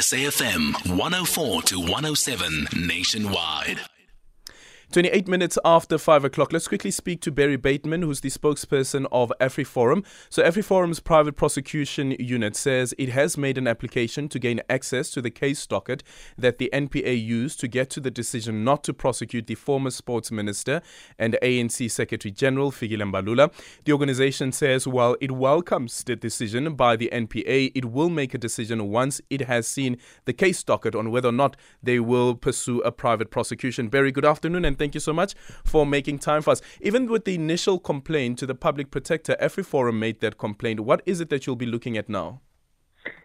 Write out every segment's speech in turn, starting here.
SAFM 104 to 107 nationwide. 28 minutes after 5 o'clock, let's quickly speak to Barry Bateman, who's the spokesperson of AfriForum. So, AfriForum's private prosecution unit says it has made an application to gain access to the case docket that the NPA used to get to the decision not to prosecute the former sports minister and ANC Secretary General Fikile Mbalula. The organization says while it welcomes the decision by the NPA, it will make a decision once it has seen the case docket on whether or not they will pursue a private prosecution. Barry, good afternoon and thank you so much for making time for us. Even with the initial complaint to the public protector, AfriForum made that complaint. What is it that you'll be looking at now?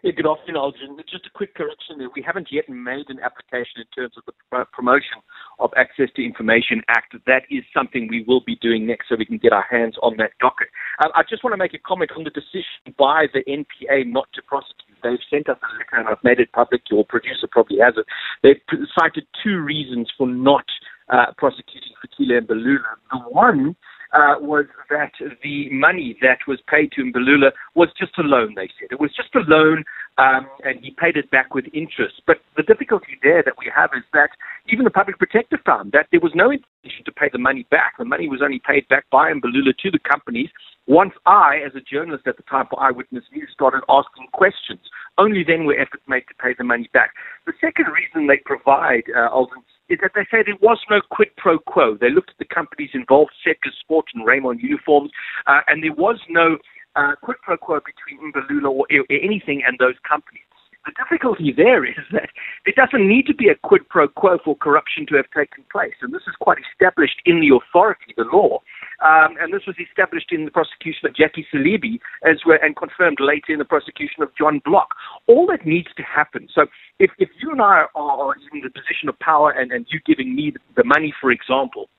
Yeah, good afternoon, Algin. Just a quick correction there. We haven't yet made an application in terms of the promotion of Access to Information Act. That is something we will be doing next so we can get our hands on that docket. Uh, I just want to make a comment on the decision by the NPA not to prosecute. They've sent us a letter and I've made it public. Your producer probably has it. They've cited two reasons for not uh, prosecuting Fikile Mbalula. The one uh, was that the money that was paid to Mbalula was just a loan, they said. It was just a loan, um, and he paid it back with interest. But the difficulty there that we have is that even the public protector found that there was no intention to pay the money back. The money was only paid back by Mbalula to the companies once I, as a journalist at the time for Eyewitness News, started asking questions. Only then were efforts made to pay the money back. The second reason they provide, uh, Alden, is that they say there was no quid pro quo. They looked at the companies involved, Sedgars Sport and Raymond Uniforms, uh, and there was no uh, quid pro quo between Mbalula or, or anything and those companies. The difficulty there is that there doesn't need to be a quid pro quo for corruption to have taken place, and this is quite established in the authority, the law. Um, and this was established in the prosecution of Jackie Selebi as well, and confirmed later in the prosecution of John Block. All that needs to happen. So if, if you and I are in the position of power and, and you giving me the money, for example,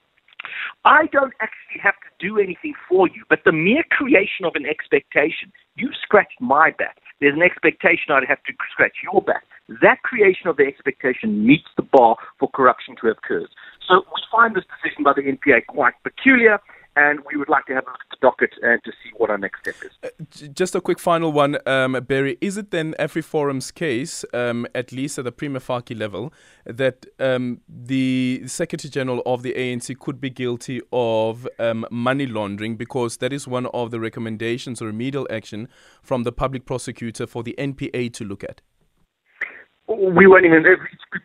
I don't actually have to do anything for you, but the mere creation of an expectation, you've scratched my back. There's an expectation I'd have to scratch your back. That creation of the expectation meets the bar for corruption to have occurred. So we find this decision by the NPA quite peculiar and we would like to have a look at the docket and to see what our next step is. Uh, just a quick final one, um, Barry. Is it then AfriForum's case, um, at least at the prima facie level, that um, the Secretary General of the ANC could be guilty of um, money laundering because that is one of the recommendations or remedial action from the public prosecutor for the NPA to look at? We won't even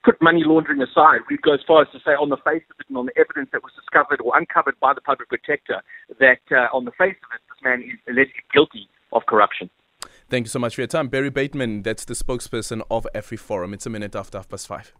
put money laundering aside. We'd go as far as to say, on the face of it, and on the evidence that was discovered or uncovered by the public protector, that uh, on the face of it, this man is allegedly guilty of corruption. Thank you so much for your time, Barry Bateman. That's the spokesperson of AfriForum. It's a minute after half past five.